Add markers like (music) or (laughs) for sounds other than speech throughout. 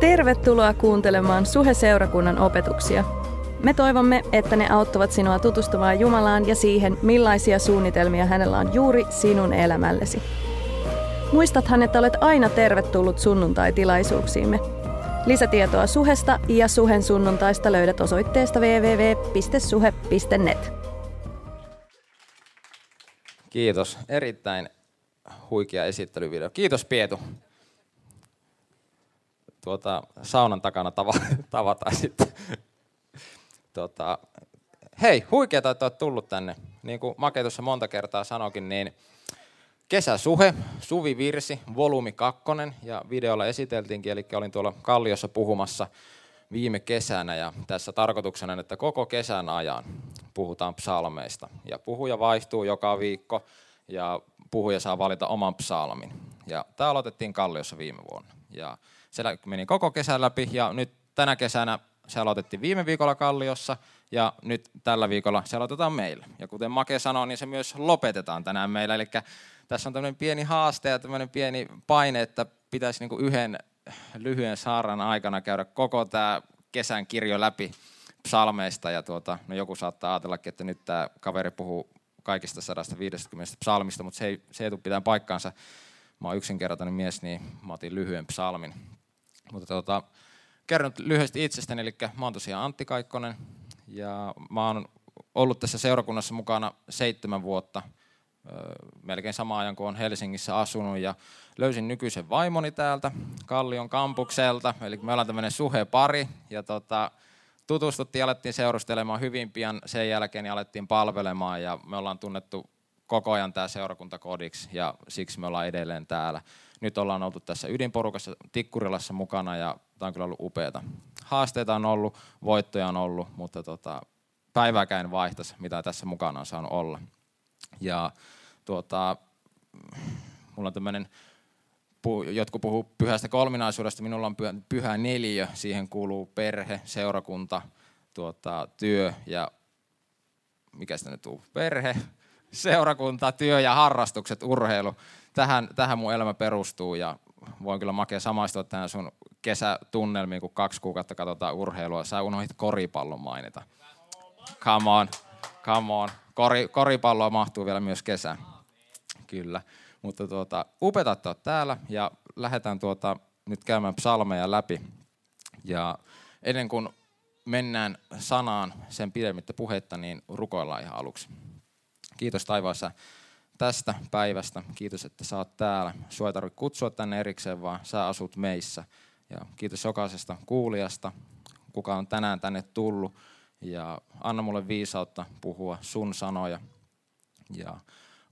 Tervetuloa kuuntelemaan Suhe-seurakunnan opetuksia. Me toivomme, että ne auttavat sinua tutustumaan Jumalaan ja siihen, millaisia suunnitelmia hänellä on juuri sinun elämällesi. Muistathan, että olet aina tervetullut sunnuntai-tilaisuuksiimme. Lisätietoa Suhesta ja Suhen sunnuntaista löydät osoitteesta www.suhe.net. Kiitos. Erittäin huikea esittelyvideo. Kiitos Pietu tuota, saunan takana tava, (laughs) tavataan sitten. Tota, hei, huikeeta, että olet tullut tänne. Niin kuin Make tuossa monta kertaa sanokin, niin kesäsuhe, Suvi Virsi, volyymi kakkonen, ja videolla esiteltiinkin, eli olin tuolla Kalliossa puhumassa viime kesänä, ja tässä tarkoituksena, että koko kesän ajan puhutaan psalmeista. Ja puhuja vaihtuu joka viikko, ja puhuja saa valita oman psalmin. Ja tämä aloitettiin Kalliossa viime vuonna. Ja se meni koko kesän läpi ja nyt tänä kesänä se aloitettiin viime viikolla Kalliossa ja nyt tällä viikolla se aloitetaan meillä. Ja kuten Make sanoi, niin se myös lopetetaan tänään meillä. Eli tässä on tämmöinen pieni haaste ja tämmöinen pieni paine, että pitäisi niinku yhden lyhyen saaran aikana käydä koko tämä kesän kirjo läpi psalmeista. Ja tuota, no joku saattaa ajatellakin, että nyt tämä kaveri puhuu kaikista 150 psalmista, mutta se ei, se ei tule pitää paikkaansa. Mä oon yksinkertainen mies, niin mä otin lyhyen psalmin. Mutta tota, kerron lyhyesti itsestäni, eli mä oon tosiaan Antti Kaikkonen ja mä oon ollut tässä seurakunnassa mukana seitsemän vuotta, melkein sama ajan kuin on Helsingissä asunut ja löysin nykyisen vaimoni täältä Kallion kampukselta, eli me ollaan tämmöinen suhepari ja tota, tutustuttiin alettiin seurustelemaan hyvin pian. Sen jälkeen ja alettiin palvelemaan ja me ollaan tunnettu koko ajan tämä seurakuntakodiksi ja siksi me ollaan edelleen täällä nyt ollaan oltu tässä ydinporukassa Tikkurilassa mukana ja tämä on kyllä ollut upeata. Haasteita on ollut, voittoja on ollut, mutta tota, päivääkään vaihtaisi, mitä tässä mukana on saanut olla. Ja tuota, mulla on tämmöinen, jotkut puhuu pyhästä kolminaisuudesta, minulla on pyhä, neljä, siihen kuuluu perhe, seurakunta, tuota, työ ja mikä sitä nyt tuu, perhe, seurakunta, työ ja harrastukset, urheilu tähän, tähän mun elämä perustuu ja voin kyllä makea samaistua tähän sun kesätunnelmiin, kun kaksi kuukautta katsotaan urheilua. Sä unohdit koripallon mainita. Come on, come on. Kori, koripalloa mahtuu vielä myös kesä. Kyllä. Mutta tuota, upeata, että täällä ja lähdetään tuota, nyt käymään psalmeja läpi. Ja ennen kuin mennään sanaan sen pidemmittä puhetta, niin rukoillaan ihan aluksi. Kiitos taivaassa tästä päivästä. Kiitos, että sä oot täällä. Sua ei tarvitse kutsua tänne erikseen, vaan sä asut meissä. Ja kiitos jokaisesta kuulijasta, kuka on tänään tänne tullut. Ja anna mulle viisautta puhua sun sanoja. Ja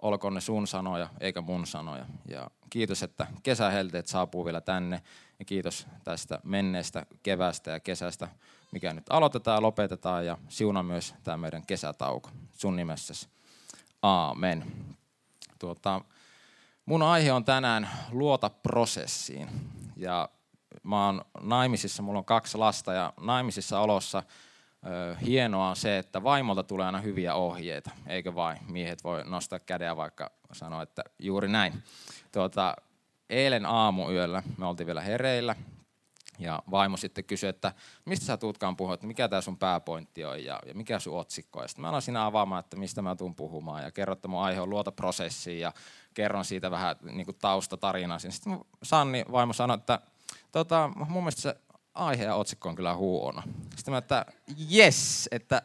olkoon ne sun sanoja, eikä mun sanoja. Ja kiitos, että kesähelteet saapuu vielä tänne. Ja kiitos tästä menneestä kevästä ja kesästä, mikä nyt aloitetaan ja lopetetaan. Ja siuna myös tämä meidän kesätauko sun nimessäsi. Aamen. Tuota, mun aihe on tänään luota prosessiin. Ja mä oon naimisissa, mulla on kaksi lasta ja naimisissa olossa ö, hienoa on se, että vaimolta tulee aina hyviä ohjeita, eikö vain? Miehet voi nostaa kädeä vaikka sanoa, että juuri näin. Tuota, eilen aamuyöllä me oltiin vielä hereillä ja vaimo sitten kysyi, että mistä sä tuutkaan puhua, että mikä tämä sun pääpointti on ja, ja mikä sun otsikko. Ja sitten mä aloin siinä avaamaan, että mistä mä tuun puhumaan ja kerron, että mun aihe on luota prosessiin ja kerron siitä vähän niin kuin taustatarinaa. Sitten Sanni vaimo sanoi, että tota, mun mielestä se aihe ja otsikko on kyllä huono. Sitten mä, että yes, että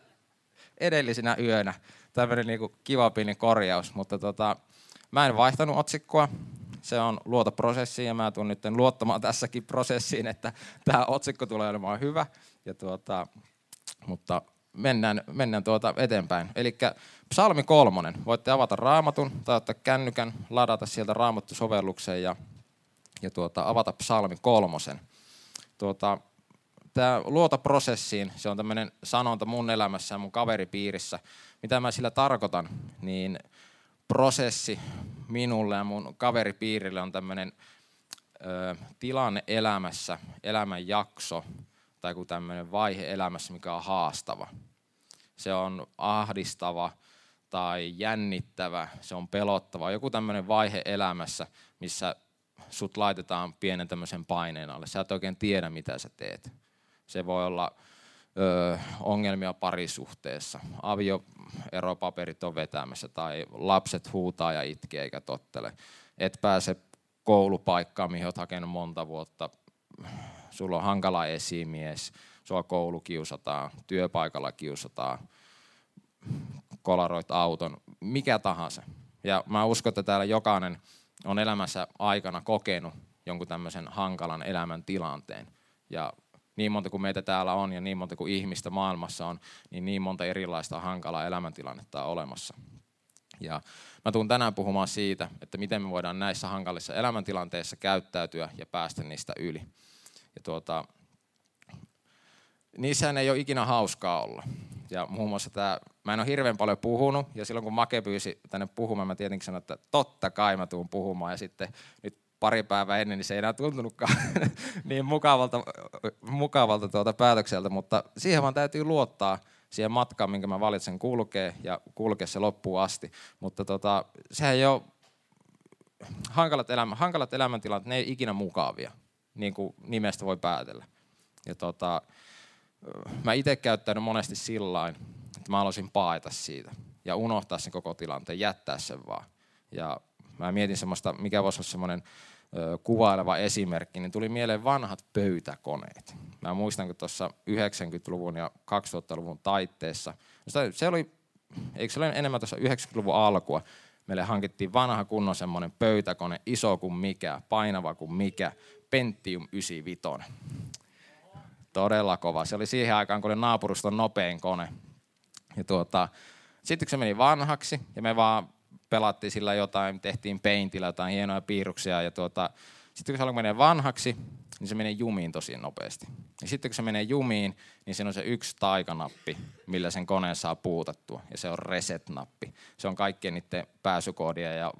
edellisenä yönä tämmöinen niin kiva pieni korjaus, mutta tota, mä en vaihtanut otsikkoa, se on luota prosessiin ja mä tuun nyt luottamaan tässäkin prosessiin, että tämä otsikko tulee olemaan hyvä. Ja tuota, mutta mennään, mennään tuota eteenpäin. Eli psalmi kolmonen. Voitte avata raamatun tai ottaa kännykän, ladata sieltä raamattu-sovellukseen ja, ja tuota, avata psalmi kolmosen. Tuota, tämä luota prosessiin, se on tämmöinen sanonta mun elämässä ja mun kaveripiirissä. Mitä mä sillä tarkoitan, niin – prosessi minulle ja mun kaveripiirille on tämmöinen tilanne elämässä, elämän jakso tai joku tämmöinen vaihe elämässä, mikä on haastava. Se on ahdistava tai jännittävä, se on pelottava. Joku tämmöinen vaihe elämässä, missä sut laitetaan pienen tämmöisen paineen alle. Sä et oikein tiedä, mitä sä teet. Se voi olla ö, ongelmia parisuhteessa, avioeropaperit on vetämässä tai lapset huutaa ja itkee eikä tottele. Et pääse koulupaikkaan, mihin olet hakenut monta vuotta. Sulla on hankala esimies, sua koulu kiusataan, työpaikalla kiusataan, kolaroit auton, mikä tahansa. Ja mä uskon, että täällä jokainen on elämässä aikana kokenut jonkun tämmöisen hankalan elämän tilanteen. Ja niin monta kuin meitä täällä on ja niin monta kuin ihmistä maailmassa on, niin niin monta erilaista hankalaa elämäntilannetta on olemassa. Ja mä tuun tänään puhumaan siitä, että miten me voidaan näissä hankalissa elämäntilanteissa käyttäytyä ja päästä niistä yli. Ja tuota, niissähän ei ole ikinä hauskaa olla. Ja muun muassa tämä, mä en ole hirveän paljon puhunut, ja silloin kun Make pyysi tänne puhumaan, mä tietenkin sanoin, että totta kai mä tuun puhumaan, ja sitten nyt pari päivää ennen, niin se ei enää tuntunutkaan (laughs) niin mukavalta, mukavalta tuota päätökseltä, mutta siihen vaan täytyy luottaa siihen matkaan, minkä mä valitsen kulkee ja kulkea se loppuun asti. Mutta tota, sehän ei ole, hankalat, elämä, hankalat elämäntilat, ne ei ikinä mukavia, niin kuin nimestä voi päätellä. Ja tota, mä itse käyttänyt monesti sillä että mä haluaisin paeta siitä ja unohtaa sen koko tilanteen, jättää sen vaan. Ja mä mietin semmoista, mikä voisi olla semmoinen kuvaileva esimerkki, niin tuli mieleen vanhat pöytäkoneet. Mä muistan, kun tuossa 90-luvun ja 2000-luvun taitteessa, se oli, eikö se ole enemmän tuossa 90-luvun alkua, meille hankittiin vanha kunnon semmoinen pöytäkone, iso kuin mikä, painava kuin mikä, Pentium 95. Todella kova. Se oli siihen aikaan, kun oli naapuruston nopein kone. Ja tuota, sitten kun se meni vanhaksi ja me vaan pelattiin sillä jotain, tehtiin peintillä jotain hienoja piirruksia ja tuota, sitten kun se alkoi menee vanhaksi, niin se menee jumiin tosi nopeasti. Ja sitten kun se menee jumiin, niin siinä on se yksi taikanappi, millä sen koneen saa puutattua. Ja se on reset-nappi. Se on kaikkien niiden pääsykoodia ja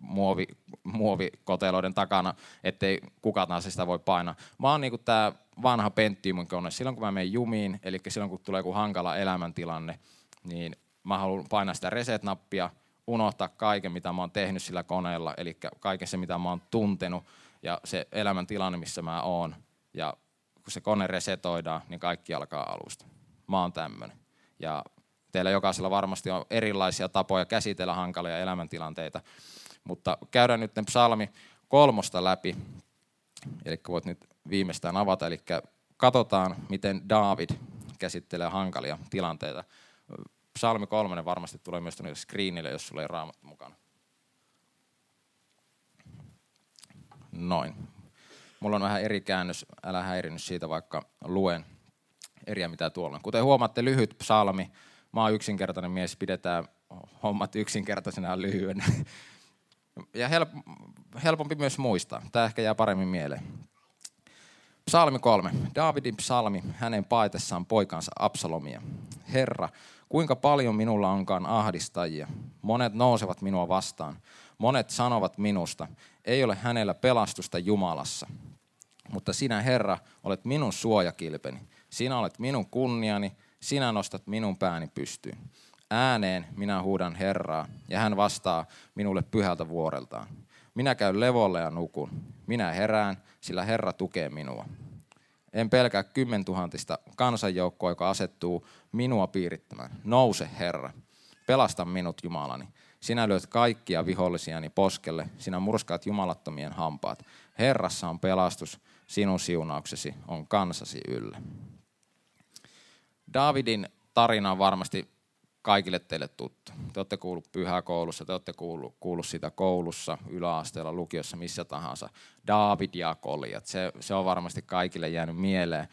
muovi, muovikoteloiden takana, ettei kuka taas sitä voi painaa. Mä oon niinku tää vanha Pentiumin kone. Silloin kun mä menen jumiin, eli silloin kun tulee joku hankala elämäntilanne, niin mä haluan painaa sitä reset-nappia, unohtaa kaiken, mitä mä oon tehnyt sillä koneella, eli kaiken se, mitä mä oon tuntenut ja se elämäntilanne, missä mä oon. Ja kun se kone resetoidaan, niin kaikki alkaa alusta. Mä oon tämmönen. Ja teillä jokaisella varmasti on erilaisia tapoja käsitellä hankalia elämäntilanteita. Mutta käydään nyt psalmi kolmosta läpi. Eli voit nyt viimeistään avata. Eli katsotaan, miten David käsittelee hankalia tilanteita. Psalmi kolmonen varmasti tulee myös tuonne screenille, jos sulla ei raamattu mukana. Noin. Mulla on vähän eri käännös, älä häirinyt siitä, vaikka luen eriä mitä tuolla on. Kuten huomaatte, lyhyt psalmi. Mä oon yksinkertainen mies, pidetään hommat yksinkertaisena ja lyhyenä. Ja help, helpompi myös muistaa. Tämä ehkä jää paremmin mieleen. Psalmi kolme. Davidin psalmi hänen paetessaan poikansa Absalomia. Herra, kuinka paljon minulla onkaan ahdistajia. Monet nousevat minua vastaan. Monet sanovat minusta, ei ole hänellä pelastusta Jumalassa. Mutta sinä, Herra, olet minun suojakilpeni. Sinä olet minun kunniani, sinä nostat minun pääni pystyyn. Ääneen minä huudan Herraa, ja hän vastaa minulle pyhältä vuoreltaan. Minä käyn levolle ja nukun. Minä herään, sillä Herra tukee minua. En pelkää kymmentuhantista kansanjoukkoa, joka asettuu minua piirittämään. Nouse, Herra. Pelasta minut, Jumalani. Sinä lyöt kaikkia vihollisiani poskelle. Sinä murskaat jumalattomien hampaat. Herrassa on pelastus. Sinun siunauksesi on kansasi yllä. Davidin tarina on varmasti kaikille teille tuttu. Te olette kuullut pyhäkoulussa, te olette kuullut, kuullut sitä koulussa, yläasteella, lukiossa, missä tahansa. David ja Koljat, se, se on varmasti kaikille jäänyt mieleen.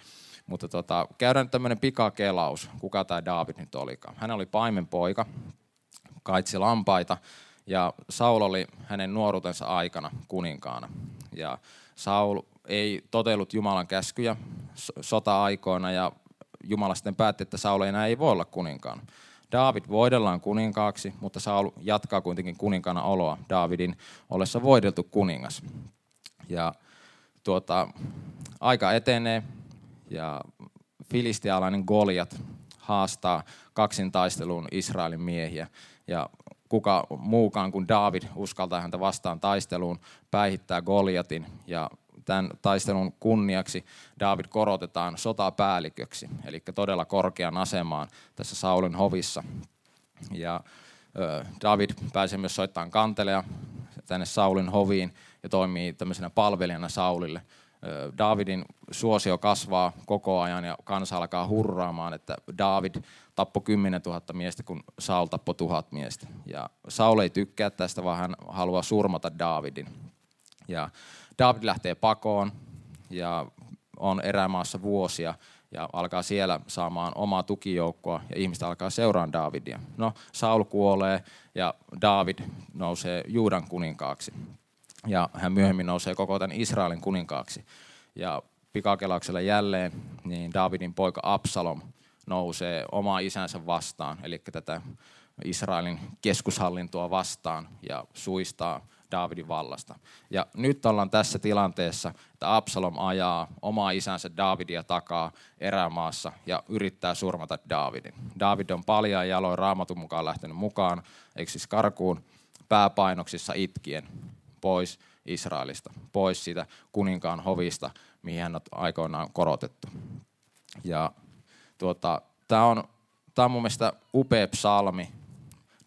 Mutta tota, käydään nyt tämmöinen pikakelaus, kuka tämä David nyt olikaan. Hän oli paimenpoika, kaitsi lampaita ja Saul oli hänen nuoruutensa aikana kuninkaana. Ja Saul ei totellut Jumalan käskyjä sota-aikoina ja Jumala sitten päätti, että Saul ei enää ei voi olla kuninkaana. David voidellaan kuninkaaksi, mutta Saul jatkaa kuitenkin kuninkana oloa Davidin ollessa voideltu kuningas. Ja tuota, aika etenee ja filistialainen Goliat haastaa kaksin taisteluun Israelin miehiä. Ja kuka muukaan kuin David uskaltaa häntä vastaan taisteluun, päihittää Goliatin ja tämän taistelun kunniaksi David korotetaan sotapäälliköksi, eli todella korkean asemaan tässä Saulin hovissa. Ja David pääsee myös soittamaan kantelea tänne Saulin hoviin ja toimii tämmöisenä palvelijana Saulille. Davidin suosio kasvaa koko ajan ja kansa alkaa hurraamaan, että David tappoi 10 000 miestä, kun Saul tappoi tuhat miestä. Ja Saul ei tykkää tästä, vaan hän haluaa surmata Davidin. Ja David lähtee pakoon ja on erämaassa vuosia ja alkaa siellä saamaan omaa tukijoukkoa ja ihmiset alkaa seuraan Davidia. No, Saul kuolee ja David nousee Juudan kuninkaaksi ja hän myöhemmin nousee koko tämän Israelin kuninkaaksi. Ja pikakelauksella jälleen niin Davidin poika Absalom nousee omaa isänsä vastaan, eli tätä Israelin keskushallintoa vastaan ja suistaa Davidin vallasta. Ja nyt ollaan tässä tilanteessa, että Absalom ajaa omaa isänsä Davidia takaa erämaassa ja yrittää surmata Davidin. David on paljon jaloin raamatun mukaan lähtenyt mukaan, eikö siis karkuun pääpainoksissa itkien pois Israelista, pois siitä kuninkaan hovista, mihin hän on aikoinaan korotettu. Ja tuota, tämä on, tämä on mun mielestä upea psalmi,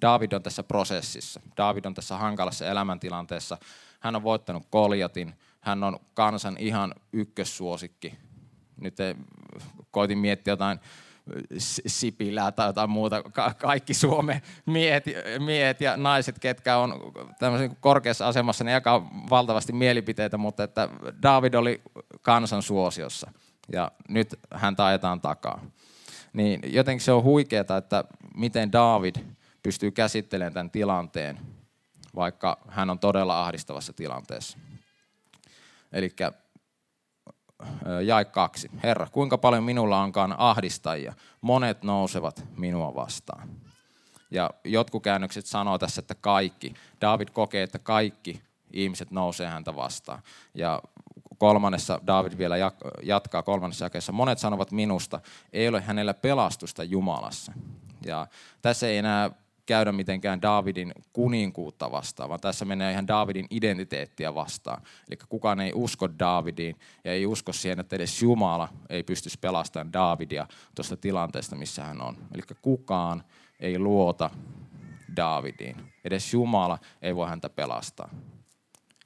David on tässä prosessissa. David on tässä hankalassa elämäntilanteessa. Hän on voittanut Koljatin. Hän on kansan ihan ykkössuosikki. Nyt ei, koitin miettiä jotain Sipilää tai jotain muuta. Ka- kaikki Suomen miehet, miehet ja naiset, ketkä on tämmöisen korkeassa asemassa, ne jakaa valtavasti mielipiteitä, mutta että David oli kansan suosiossa ja nyt hän ajetaan takaa. Niin jotenkin se on huikeaa, että miten David – pystyy käsittelemään tämän tilanteen, vaikka hän on todella ahdistavassa tilanteessa. Eli jae kaksi. Herra, kuinka paljon minulla onkaan ahdistajia? Monet nousevat minua vastaan. Ja jotkut käännökset sanoo tässä, että kaikki. David kokee, että kaikki ihmiset nousee häntä vastaan. Ja kolmannessa David vielä jatkaa kolmannessa jakeessa. Monet sanovat minusta, ei ole hänellä pelastusta Jumalassa. Ja tässä ei enää käydä mitenkään Davidin kuninkuutta vastaan, vaan tässä menee ihan Davidin identiteettiä vastaan. Eli kukaan ei usko Davidiin ja ei usko siihen, että edes Jumala ei pystyisi pelastamaan Davidia tuosta tilanteesta, missä hän on. Eli kukaan ei luota Davidiin. Edes Jumala ei voi häntä pelastaa.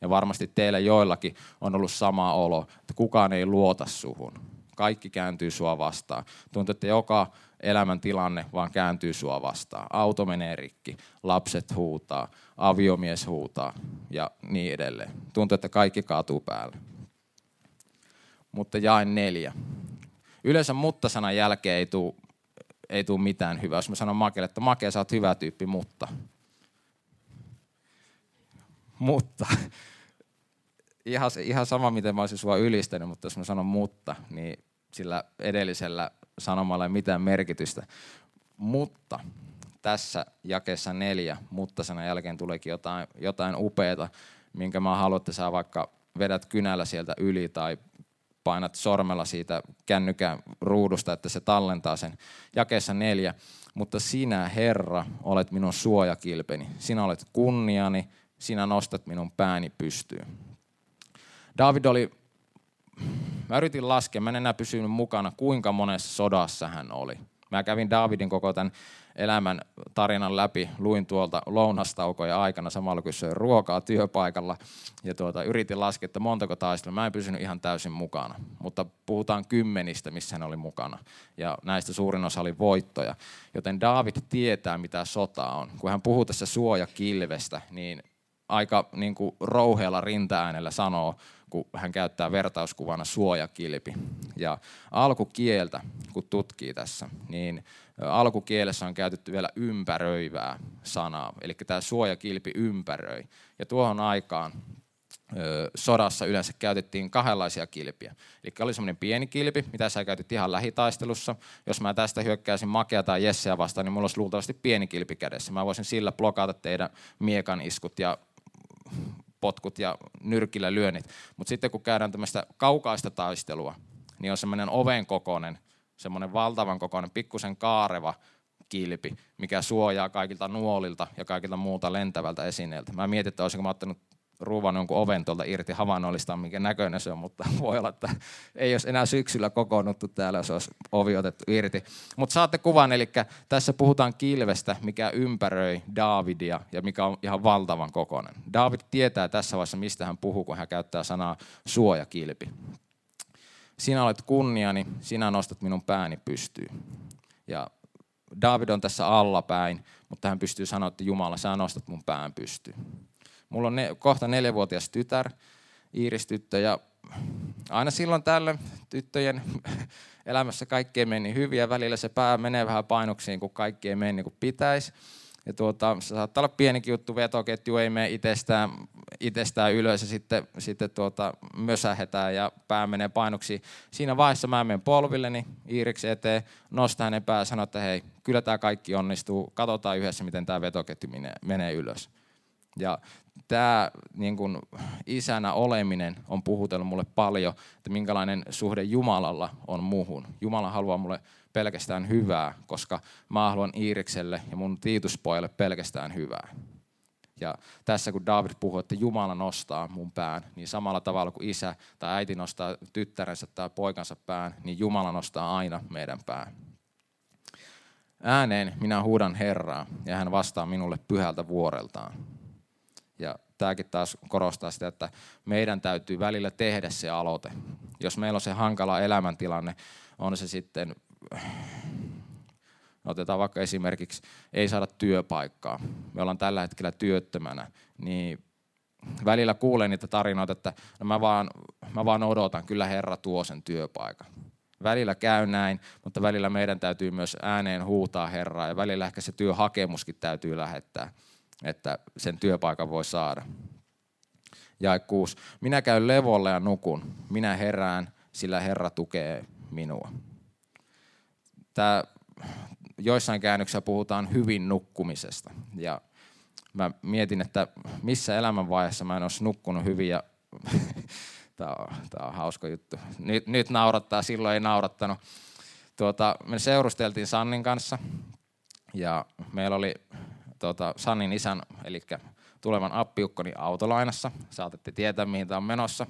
Ja varmasti teillä joillakin on ollut sama olo, että kukaan ei luota suhun. Kaikki kääntyy sua vastaan. Tuntuu, että joka elämäntilanne vaan kääntyy sua vastaan. Auto menee rikki, lapset huutaa, aviomies huutaa ja niin edelleen. Tuntuu, että kaikki kaatuu päälle. Mutta jaen neljä. Yleensä mutta-sanan jälkeen ei tule ei tule mitään hyvää. Jos mä sanon Makelle, että Make, sä oot hyvä tyyppi, mutta. Mutta. Ihan, ihan sama, miten mä olisin sua ylistänyt, mutta jos mä sanon mutta, niin sillä edellisellä sanomalla ei mitään merkitystä. Mutta tässä jakessa neljä, mutta sana jälkeen tuleekin jotain, jotain upeata, minkä mä haluan, että sä vaikka vedät kynällä sieltä yli tai painat sormella siitä kännykän ruudusta, että se tallentaa sen. Jakeessa neljä. Mutta sinä, Herra, olet minun suojakilpeni. Sinä olet kunniani, sinä nostat minun pääni pystyyn. David oli Mä yritin laskea, mä en enää pysynyt mukana, kuinka monessa sodassa hän oli. Mä kävin Davidin koko tämän elämän tarinan läpi, luin tuolta lounastaukoja aikana samalla kun söin ruokaa työpaikalla ja tuota, yritin laskea, että montako taistelua. Mä en pysynyt ihan täysin mukana, mutta puhutaan kymmenistä, missä hän oli mukana ja näistä suurin osa oli voittoja. Joten David tietää, mitä sota on. Kun hän puhuu tässä suojakilvestä, niin aika niin kuin rouheella rintaäänellä sanoo, kun hän käyttää vertauskuvana suojakilpi. Ja alkukieltä, kun tutkii tässä, niin alkukielessä on käytetty vielä ympäröivää sanaa. Eli tämä suojakilpi ympäröi. Ja tuohon aikaan sodassa yleensä käytettiin kahdenlaisia kilpiä. Eli oli semmoinen pieni kilpi, mitä sä käytit ihan lähitaistelussa. Jos mä tästä hyökkäisin Makea tai Jesseä vastaan, niin mulla olisi luultavasti pieni kilpi kädessä. Mä voisin sillä blokata teidän miekan iskut ja potkut ja nyrkillä lyönnit. Mutta sitten kun käydään tämmöistä kaukaista taistelua, niin on semmoinen oven kokoinen, semmoinen valtavan kokoinen, pikkusen kaareva kilpi, mikä suojaa kaikilta nuolilta ja kaikilta muuta lentävältä esineeltä. Mä mietin, että olisinko mä ottanut ruuvan jonkun oven tuolta irti havainnollistaan, minkä näköinen se on, mutta (laughs) voi olla, että ei olisi enää syksyllä kokoonnuttu täällä, jos olisi ovi otettu irti. Mutta saatte kuvan, eli tässä puhutaan kilvestä, mikä ympäröi Davidia ja mikä on ihan valtavan kokoinen. David tietää tässä vaiheessa, mistä hän puhuu, kun hän käyttää sanaa suojakilpi. Sinä olet kunniani, sinä nostat minun pääni pystyyn. Ja David on tässä allapäin, mutta hän pystyy sanoa, että Jumala, sä nostat mun pään pystyyn. Mulla on ne, kohta neljävuotias tytär, Iiris-tyttö, ja aina silloin tällä tyttöjen (laughs) elämässä kaikki ei meni hyvin, ja välillä se pää menee vähän painoksiin, kun kaikki ei mene niin kuin pitäisi. Ja tuota, se saattaa olla pienikin juttu, vetoketju ei mene itsestään, itsestään ylös ja sitten, sitten tuota, mösähetään ja pää menee painoksi. Siinä vaiheessa mä menen polvilleni Iiriksen eteen, nostan hänen pää ja sanon, että hei, kyllä tämä kaikki onnistuu, katsotaan yhdessä, miten tämä vetoketju menee, menee ylös. Ja tämä niin kun, isänä oleminen on puhutellut mulle paljon, että minkälainen suhde Jumalalla on muuhun. Jumala haluaa mulle pelkästään hyvää, koska mä haluan Iirikselle ja mun tiituspojalle pelkästään hyvää. Ja tässä kun David puhuu, että Jumala nostaa mun pään, niin samalla tavalla kuin isä tai äiti nostaa tyttärensä tai poikansa pään, niin Jumala nostaa aina meidän pään. Ääneen minä huudan Herraa ja hän vastaa minulle pyhältä vuoreltaan. Tämäkin taas korostaa sitä, että meidän täytyy välillä tehdä se aloite. Jos meillä on se hankala elämäntilanne, on se sitten, otetaan vaikka esimerkiksi, ei saada työpaikkaa. Me ollaan tällä hetkellä työttömänä, niin välillä kuulen niitä tarinoita, että no mä, vaan, mä vaan odotan, kyllä Herra tuo sen työpaikan. Välillä käy näin, mutta välillä meidän täytyy myös ääneen huutaa Herraa ja välillä ehkä se työhakemuskin täytyy lähettää että sen työpaikan voi saada. Ja 6. Minä käyn levolle ja nukun. Minä herään, sillä Herra tukee minua. Tämä, joissain käännöksissä puhutaan hyvin nukkumisesta. Ja mä mietin, että missä elämänvaiheessa mä en olisi nukkunut hyvin. Ja (laughs) tämä, on, tämä on hauska juttu. Nyt, nyt naurattaa, silloin ei naurattanut. Tuota, me seurusteltiin Sannin kanssa ja meillä oli tuota, Sannin isän, eli tulevan appiukkoni autolainassa. Saatatte tietää, mihin tämä on menossa.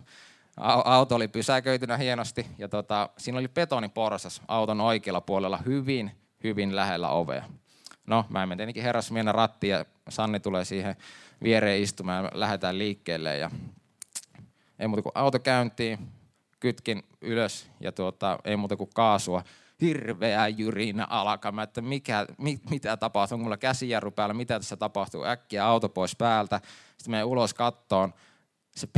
Auto oli pysäköitynä hienosti ja tota, siinä oli betoniporsas auton oikealla puolella hyvin, hyvin lähellä ovea. No, mä en tietenkin heräs mennä rattiin ja Sanni tulee siihen viereen istumaan ja lähdetään liikkeelle. Ja ei muuta kuin auto käyntiin, kytkin ylös ja tuota, ei muuta kuin kaasua hirveä jyrinä alkama, että mikä, mit, mitä tapahtuu, onko mulla käsijarru päällä, mitä tässä tapahtuu, äkkiä auto pois päältä, sitten menen ulos kattoon, se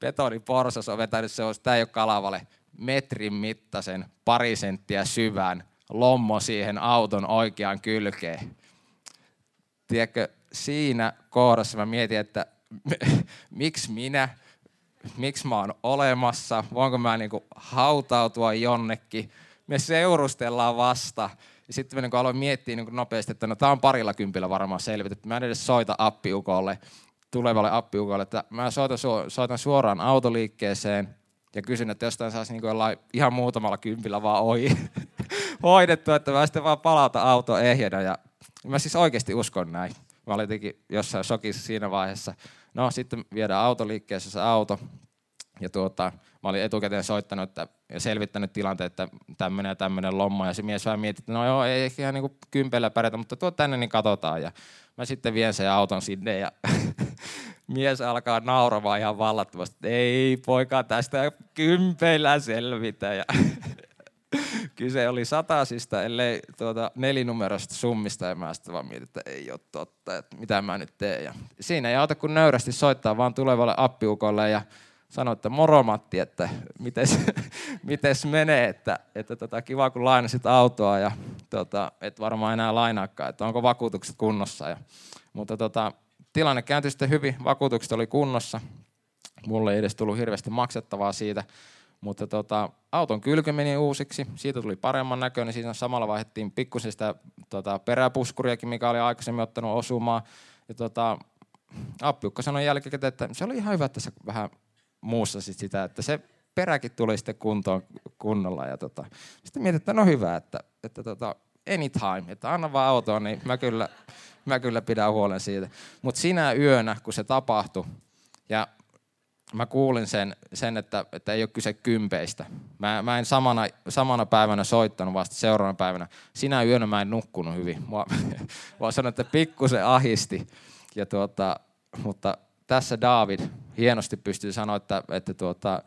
betoniporsas on vetänyt se, tämä ei ole kalavale, metrin mittaisen, pari senttiä syvän lommo siihen auton oikeaan kylkeen. Tiedätkö, siinä kohdassa mä mietin, että (laughs) miksi minä, miksi mä oon olemassa, voinko mä niinku hautautua jonnekin, me seurustellaan vasta. Ja sitten mä niin aloin miettiä niin nopeasti, että no tämä on parilla kympillä varmaan selvitetty. Mä en edes soita appiukolle, tulevalle appiukolle, että mä soitan, soitan suoraan autoliikkeeseen ja kysyn, että jostain saisi niin jollain ihan muutamalla kympillä vaan ohi (laughs) hoidettu, että mä sitten vaan palauta auto ehjänä. Ja mä siis oikeasti uskon näin. Mä olin jotenkin jossain shokissa siinä vaiheessa. No sitten viedään autoliikkeessä se auto. Ja tuota, mä olin etukäteen soittanut että, ja selvittänyt tilanteen, että tämmöinen ja tämmöinen lomma. Ja se mies vähän mietti, että no joo, ei ehkä ihan niin kympellä pärjätä, mutta tuo tänne niin katsotaan. Ja mä sitten vien sen auton sinne ja (laughs) mies alkaa nauramaan ihan vallattomasti, ei poika tästä kympeillä selvitä. Ja (laughs) kyse oli satasista, ellei tuota nelinumerosta summista, ja mä sitten vaan mietin, että ei ole totta, että mitä mä nyt teen. Ja siinä ei auta kun nöyrästi soittaa vaan tulevalle appiukolle, ja sanoi, että moro Matti, että mites, (laughs) mites menee, että, että tota, kiva kun lainasit autoa ja tota, et varmaan enää lainaakaan, että onko vakuutukset kunnossa. Ja, mutta tota, tilanne kääntyi sitten hyvin, vakuutukset oli kunnossa, mulle ei edes tullut hirveästi maksettavaa siitä, mutta tota, auton kylky meni uusiksi, siitä tuli paremman näköinen, siinä samalla vaihdettiin pikkusen sitä tota, peräpuskuriakin, mikä oli aikaisemmin ottanut osumaan. Ja tota, appiukko sanoi jälkikäteen, että se oli ihan hyvä, että se vähän muussa sit sitä, että se peräkin tuli sitten kuntoon kunnolla. Ja tota, sitten mietin, että no hyvä, että, että tota, anytime, että anna vaan autoa, niin mä kyllä, mä kyllä pidän huolen siitä. Mutta sinä yönä, kun se tapahtui, ja mä kuulin sen, sen että, että ei ole kyse kympeistä. Mä, mä en samana, samana päivänä soittanut, vasta seuraavana päivänä. Sinä yönä mä en nukkunut hyvin. Mua, (laughs) vaan sanoin, että pikkusen ahisti. Ja tuota, mutta tässä David hienosti pystyy sanoa, että, että tuota,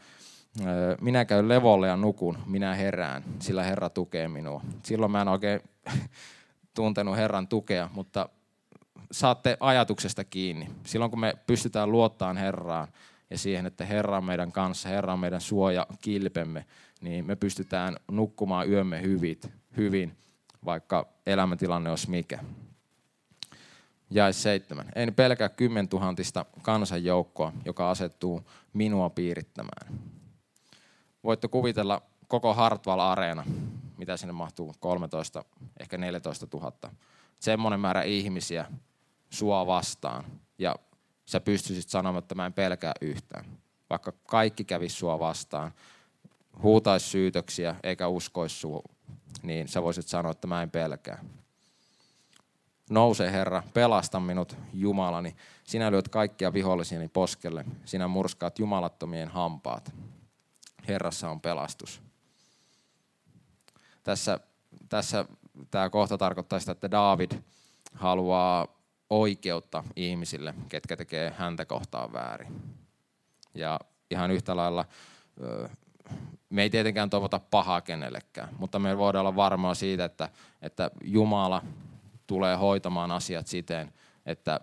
minä käyn levolle ja nukun, minä herään, sillä Herra tukee minua. Silloin mä en oikein (laughs) tuntenut Herran tukea, mutta saatte ajatuksesta kiinni. Silloin kun me pystytään luottamaan Herraan ja siihen, että Herra on meidän kanssa, Herra on meidän suoja kilpemme, niin me pystytään nukkumaan yömme hyvit, hyvin, vaikka elämäntilanne olisi mikä. Jae seitsemän. En pelkää kymmentuhantista kansanjoukkoa, joka asettuu minua piirittämään. Voitte kuvitella koko Hartwall-areena, mitä sinne mahtuu, 13, ehkä 14 000. Semmoinen määrä ihmisiä sua vastaan. Ja sä pystyisit sanomaan, että mä en pelkää yhtään. Vaikka kaikki kävisi sua vastaan, huutaisi syytöksiä eikä uskoisi sua, niin sä voisit sanoa, että mä en pelkää. Nouse Herra, pelasta minut Jumalani. Sinä lyöt kaikkia vihollisiani poskelle. Sinä murskaat jumalattomien hampaat. Herrassa on pelastus. Tässä, tässä tämä kohta tarkoittaa sitä, että David haluaa oikeutta ihmisille, ketkä tekee häntä kohtaan väärin. Ja ihan yhtä lailla me ei tietenkään toivota pahaa kenellekään, mutta me voidaan olla varmoja siitä, että, että Jumala tulee hoitamaan asiat siten, että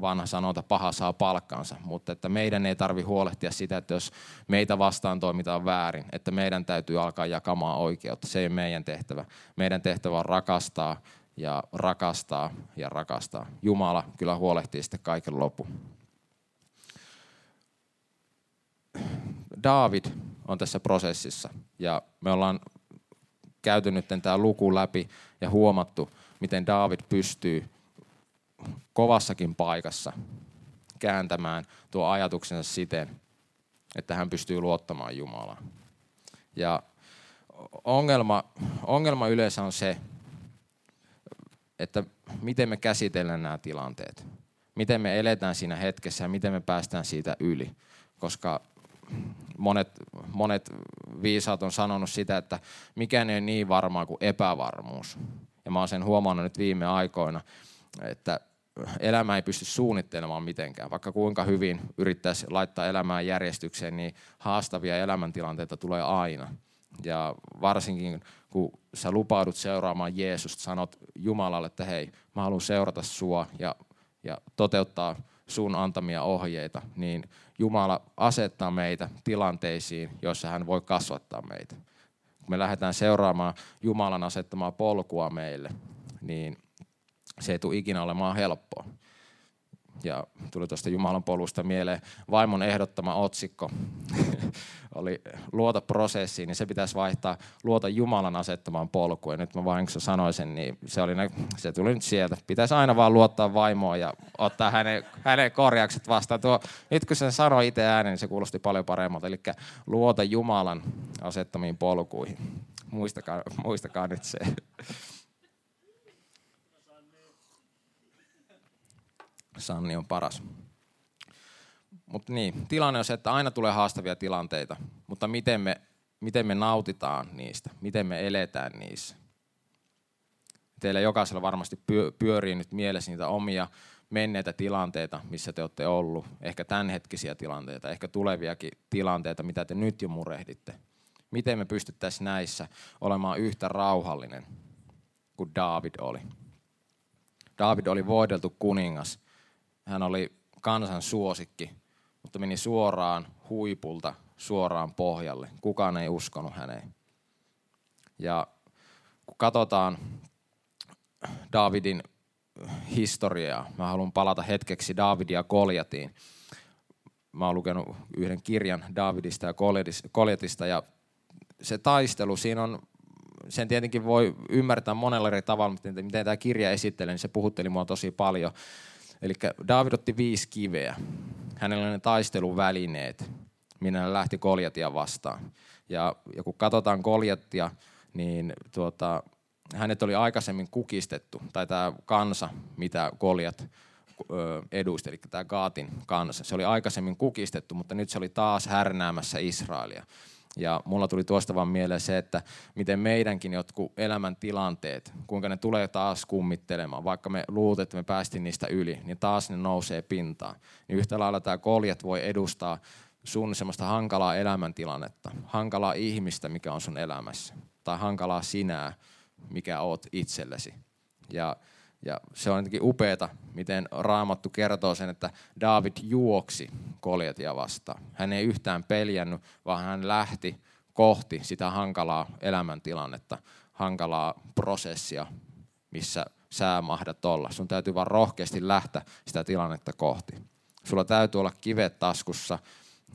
vanha sanonta paha saa palkkansa, mutta että meidän ei tarvi huolehtia sitä, että jos meitä vastaan toimitaan väärin, että meidän täytyy alkaa jakamaan oikeutta. Se ei ole meidän tehtävä. Meidän tehtävä on rakastaa ja rakastaa ja rakastaa. Jumala kyllä huolehtii sitten kaiken lopu. David on tässä prosessissa ja me ollaan käyty nyt tämä luku läpi ja huomattu, miten David pystyy kovassakin paikassa kääntämään tuo ajatuksensa siten, että hän pystyy luottamaan Jumalaan. Ja ongelma, ongelma yleensä on se, että miten me käsitellään nämä tilanteet. Miten me eletään siinä hetkessä ja miten me päästään siitä yli. Koska monet, monet viisaat on sanonut sitä, että mikään ei ole niin varmaa kuin epävarmuus. Ja mä oon sen huomannut nyt viime aikoina, että elämä ei pysty suunnittelemaan mitenkään. Vaikka kuinka hyvin yrittäisi laittaa elämää järjestykseen, niin haastavia elämäntilanteita tulee aina. Ja varsinkin kun sä lupaudut seuraamaan Jeesusta, sanot Jumalalle, että hei, mä haluan seurata sua ja, ja toteuttaa sun antamia ohjeita, niin Jumala asettaa meitä tilanteisiin, joissa hän voi kasvattaa meitä. Kun me lähdetään seuraamaan Jumalan asettamaa polkua meille, niin se ei tule ikinä olemaan helppoa. Ja tuli tuosta Jumalan polusta mieleen vaimon ehdottama otsikko. (laughs) oli luota prosessiin, niin se pitäisi vaihtaa luota Jumalan asettamaan polkuun. Ja nyt mä vahingossa sanoin sen, niin se, oli ne, se tuli nyt sieltä. Pitäisi aina vaan luottaa vaimoon ja ottaa hänen, hänen korjaukset vastaan. Tuo, nyt kun sen sanoi itse äänen, niin se kuulosti paljon paremmalta. Eli luota Jumalan asettamiin polkuihin. Muistakaa, muistakaa nyt se. Sanni on paras. Mutta niin, tilanne on se, että aina tulee haastavia tilanteita, mutta miten me, miten me nautitaan niistä, miten me eletään niissä. Teillä jokaisella varmasti pyörii nyt mielessä niitä omia menneitä tilanteita, missä te olette ollut, ehkä tämänhetkisiä tilanteita, ehkä tuleviakin tilanteita, mitä te nyt jo murehditte. Miten me pystyttäisiin näissä olemaan yhtä rauhallinen kuin David oli. David oli voideltu kuningas, hän oli kansan suosikki, mutta meni suoraan huipulta suoraan pohjalle. Kukaan ei uskonut häneen. Ja kun katsotaan Davidin historiaa, mä haluan palata hetkeksi Davidia ja Koljatiin. Mä oon lukenut yhden kirjan Davidista ja Koljatista ja se taistelu, siinä on, sen tietenkin voi ymmärtää monella eri tavalla, miten, miten tämä kirja esittelee, niin se puhutteli mua tosi paljon. Eli David otti viisi kiveä. Hänellä oli ne taisteluvälineet, minä hän lähti Koljatia vastaan. Ja, ja kun katsotaan Koljatia, niin tuota, hänet oli aikaisemmin kukistettu, tai tämä kansa, mitä Koljat edusti, eli tämä Gaatin kansa. Se oli aikaisemmin kukistettu, mutta nyt se oli taas härnäämässä Israelia. Ja mulla tuli tuosta vaan mieleen se, että miten meidänkin jotkut elämäntilanteet, kuinka ne tulee taas kummittelemaan, vaikka me luulet, että me päästiin niistä yli, niin taas ne nousee pintaan. Niin yhtä lailla tämä koljet voi edustaa sun semmoista hankalaa elämäntilannetta, hankalaa ihmistä, mikä on sun elämässä, tai hankalaa sinää, mikä oot itsellesi. Ja ja se on jotenkin upeeta, miten Raamattu kertoo sen, että David juoksi Koljatia vastaan. Hän ei yhtään peljännyt, vaan hän lähti kohti sitä hankalaa elämäntilannetta, hankalaa prosessia, missä sä mahdat olla. Sun täytyy vaan rohkeasti lähteä sitä tilannetta kohti. Sulla täytyy olla kivet taskussa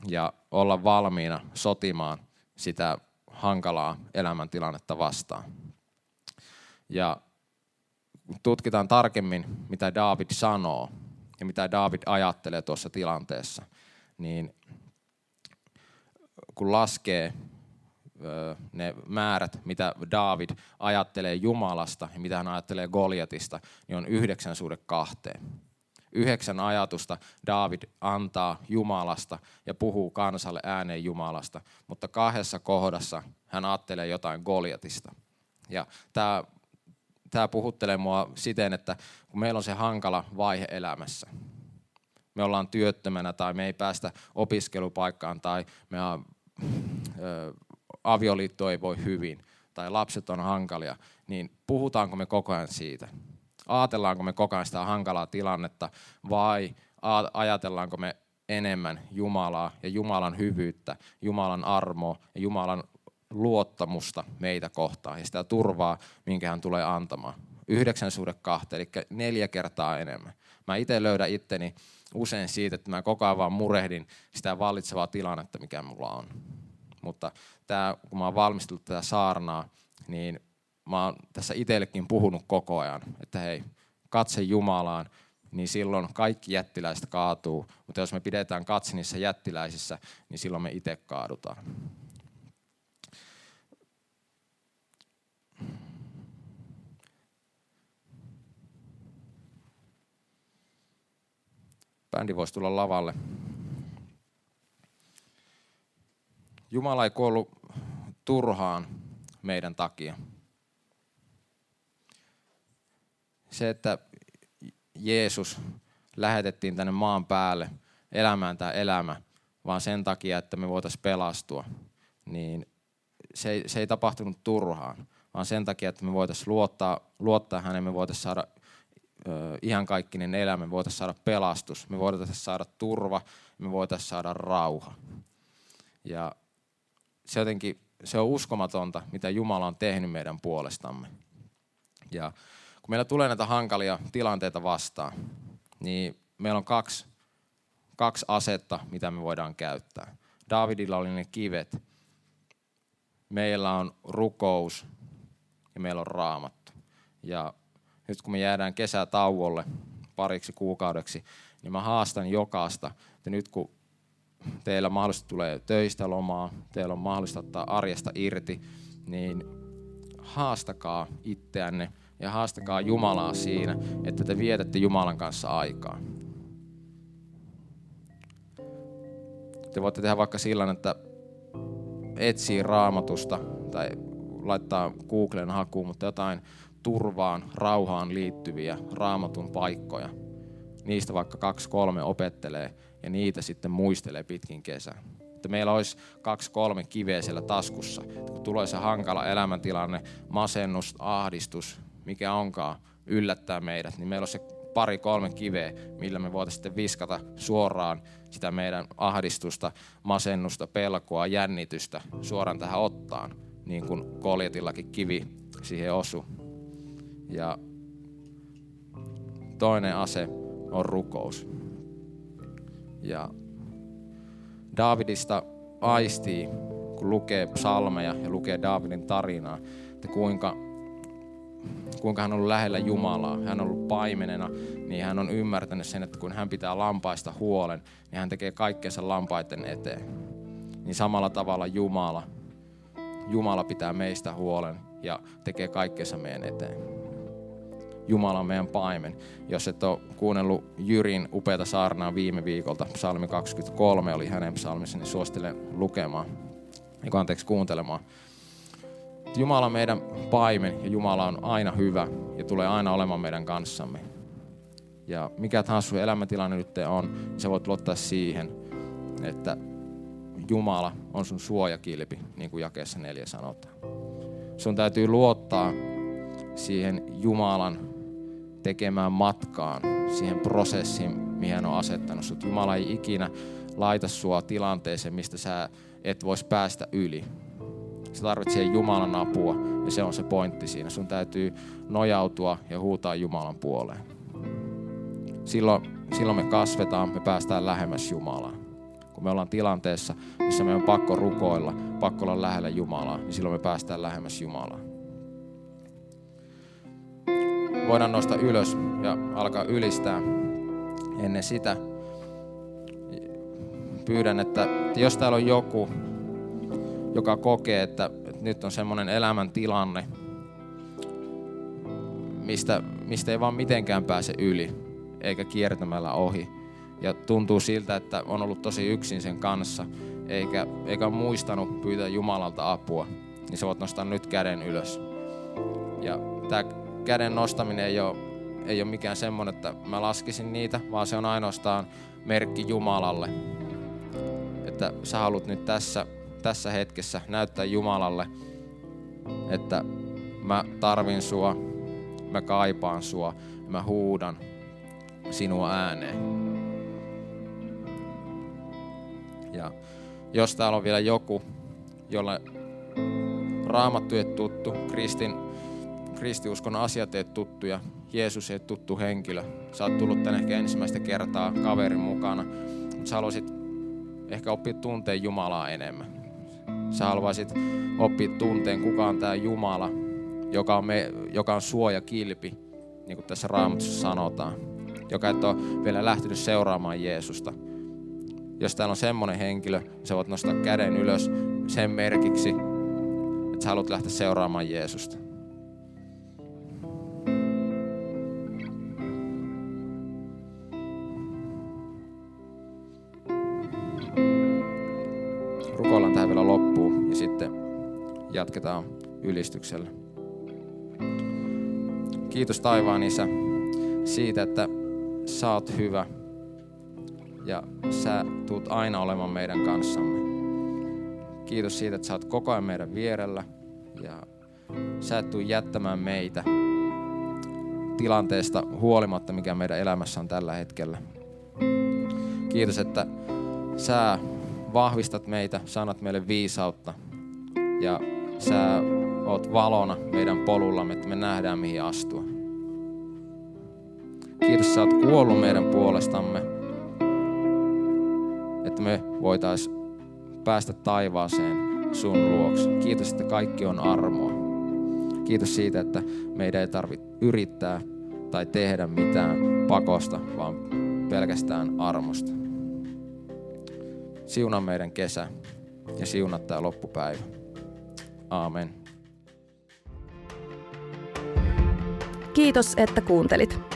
ja olla valmiina sotimaan sitä hankalaa elämäntilannetta vastaan. Ja tutkitaan tarkemmin, mitä David sanoo ja mitä David ajattelee tuossa tilanteessa, niin kun laskee ne määrät, mitä David ajattelee Jumalasta ja mitä hän ajattelee Goliatista, niin on yhdeksän suhde kahteen. Yhdeksän ajatusta David antaa Jumalasta ja puhuu kansalle ääneen Jumalasta, mutta kahdessa kohdassa hän ajattelee jotain Goliatista. Ja tämä tämä puhuttelee mua siten, että kun meillä on se hankala vaihe elämässä, me ollaan työttömänä tai me ei päästä opiskelupaikkaan tai me on, ö, avioliitto ei voi hyvin tai lapset on hankalia, niin puhutaanko me koko ajan siitä? Aatellaanko me koko ajan sitä hankalaa tilannetta vai ajatellaanko me enemmän Jumalaa ja Jumalan hyvyyttä, Jumalan armoa ja Jumalan luottamusta meitä kohtaan ja sitä turvaa, minkä hän tulee antamaan. Yhdeksän suhde kahta, eli neljä kertaa enemmän. Mä itse löydän itteni usein siitä, että mä koko ajan vaan murehdin sitä vallitsevaa tilannetta, mikä mulla on. Mutta tää, kun mä oon valmistellut tätä saarnaa, niin mä oon tässä itsellekin puhunut koko ajan, että hei, katse Jumalaan, niin silloin kaikki jättiläiset kaatuu. Mutta jos me pidetään katse niissä jättiläisissä, niin silloin me itse kaadutaan. Bändi voisi tulla lavalle. Jumala ei kuollut turhaan meidän takia. Se, että Jeesus lähetettiin tänne maan päälle elämään tämä elämä, vaan sen takia, että me voitaisiin pelastua, niin se ei, se ei tapahtunut turhaan, vaan sen takia, että me voitaisiin luottaa, luottaa häneen, me voitaisiin saada ihan kaikkinen elämä, me voitaisiin saada pelastus, me voitaisiin saada turva, me voitaisiin saada rauha. Ja se jotenkin, se on uskomatonta, mitä Jumala on tehnyt meidän puolestamme. Ja kun meillä tulee näitä hankalia tilanteita vastaan, niin meillä on kaksi, kaksi asetta, mitä me voidaan käyttää. Davidilla oli ne kivet. Meillä on rukous ja meillä on raamattu. Ja nyt kun me jäädään kesätauolle pariksi kuukaudeksi, niin mä haastan jokaista, että nyt kun teillä mahdollisesti tulee töistä lomaa, teillä on mahdollista ottaa arjesta irti, niin haastakaa itseänne ja haastakaa Jumalaa siinä, että te vietätte Jumalan kanssa aikaa. Te voitte tehdä vaikka sillä, että etsii raamatusta tai laittaa Googlen hakuun, mutta jotain turvaan, rauhaan liittyviä raamatun paikkoja. Niistä vaikka kaksi kolme opettelee ja niitä sitten muistelee pitkin kesää. Että meillä olisi kaksi kolme kiveä siellä taskussa. Että kun tulee se hankala elämäntilanne, masennus, ahdistus, mikä onkaan, yllättää meidät, niin meillä on se pari kolme kiveä, millä me voitaisiin sitten viskata suoraan sitä meidän ahdistusta, masennusta, pelkoa, jännitystä suoraan tähän ottaan, niin kuin koljetillakin kivi siihen osui. Ja toinen ase on rukous. Ja Davidista aistii, kun lukee psalmeja ja lukee Davidin tarinaa, että kuinka, kuinka hän on ollut lähellä Jumalaa. Hän on ollut paimenena, niin hän on ymmärtänyt sen, että kun hän pitää lampaista huolen, niin hän tekee kaikkensa lampaiden eteen. Niin samalla tavalla Jumala, Jumala pitää meistä huolen ja tekee kaikkensa meidän eteen. Jumala on meidän paimen. Jos et ole kuunnellut Jyrin upeata saarnaa viime viikolta, psalmi 23 oli hänen psalmissa, niin suosittelen lukemaan, niin anteeksi kuuntelemaan. Jumala on meidän paimen ja Jumala on aina hyvä ja tulee aina olemaan meidän kanssamme. Ja mikä tahansa sun elämäntilanne nyt on, niin sä voit luottaa siihen, että Jumala on sun suojakilpi, niin kuin jakeessa neljä sanotaan. Sun täytyy luottaa siihen Jumalan tekemään matkaan, siihen prosessiin, mihin on asettanut sut. Jumala ei ikinä laita sua tilanteeseen, mistä sä et vois päästä yli. Sä tarvitset Jumalan apua ja se on se pointti siinä. Sun täytyy nojautua ja huutaa Jumalan puoleen. Silloin, silloin me kasvetaan, me päästään lähemmäs Jumalaa. Kun me ollaan tilanteessa, missä me on pakko rukoilla, pakko olla lähellä Jumalaa, niin silloin me päästään lähemmäs Jumalaa. Voidaan nostaa ylös ja alkaa ylistää. Ennen sitä pyydän, että jos täällä on joku, joka kokee, että, että nyt on semmoinen elämäntilanne, mistä, mistä ei vaan mitenkään pääse yli, eikä kiertämällä ohi. Ja tuntuu siltä, että on ollut tosi yksin sen kanssa, eikä, eikä muistanut pyytää Jumalalta apua, niin sä voit nostaa nyt käden ylös. Ja tämä käden nostaminen ei ole, ei ole mikään semmoinen, että mä laskisin niitä, vaan se on ainoastaan merkki Jumalalle. Että sä haluat nyt tässä tässä hetkessä näyttää Jumalalle, että mä tarvin sua, mä kaipaan sua, mä huudan sinua ääneen. Ja jos täällä on vielä joku, jolle raamattu ei tuttu, kristin, kristiuskon asiat ei tuttuja, Jeesus ei tuttu henkilö. Sä oot tullut tänne ehkä ensimmäistä kertaa kaverin mukana, mutta sä haluaisit ehkä oppia tunteen Jumalaa enemmän sä haluaisit oppia tunteen, kuka on tämä Jumala, joka on, me, joka on suoja kilpi, niin kuin tässä Raamatussa sanotaan, joka et ole vielä lähtenyt seuraamaan Jeesusta. Jos täällä on semmoinen henkilö, niin sä voit nostaa käden ylös sen merkiksi, että sä haluat lähteä seuraamaan Jeesusta. jatketaan ylistyksellä. Kiitos taivaan Isä siitä, että sä oot hyvä ja sä tuut aina olemaan meidän kanssamme. Kiitos siitä, että sä oot koko ajan meidän vierellä ja sä et tuu jättämään meitä tilanteesta huolimatta, mikä meidän elämässä on tällä hetkellä. Kiitos, että sä vahvistat meitä, sanat meille viisautta ja sä oot valona meidän polullamme, että me nähdään mihin astua. Kiitos, sä oot kuollut meidän puolestamme, että me voitais päästä taivaaseen sun luokse. Kiitos, että kaikki on armoa. Kiitos siitä, että meidän ei tarvitse yrittää tai tehdä mitään pakosta, vaan pelkästään armosta. Siunaa meidän kesä ja siunaa tämä loppupäivä. Aamen. Kiitos, että kuuntelit.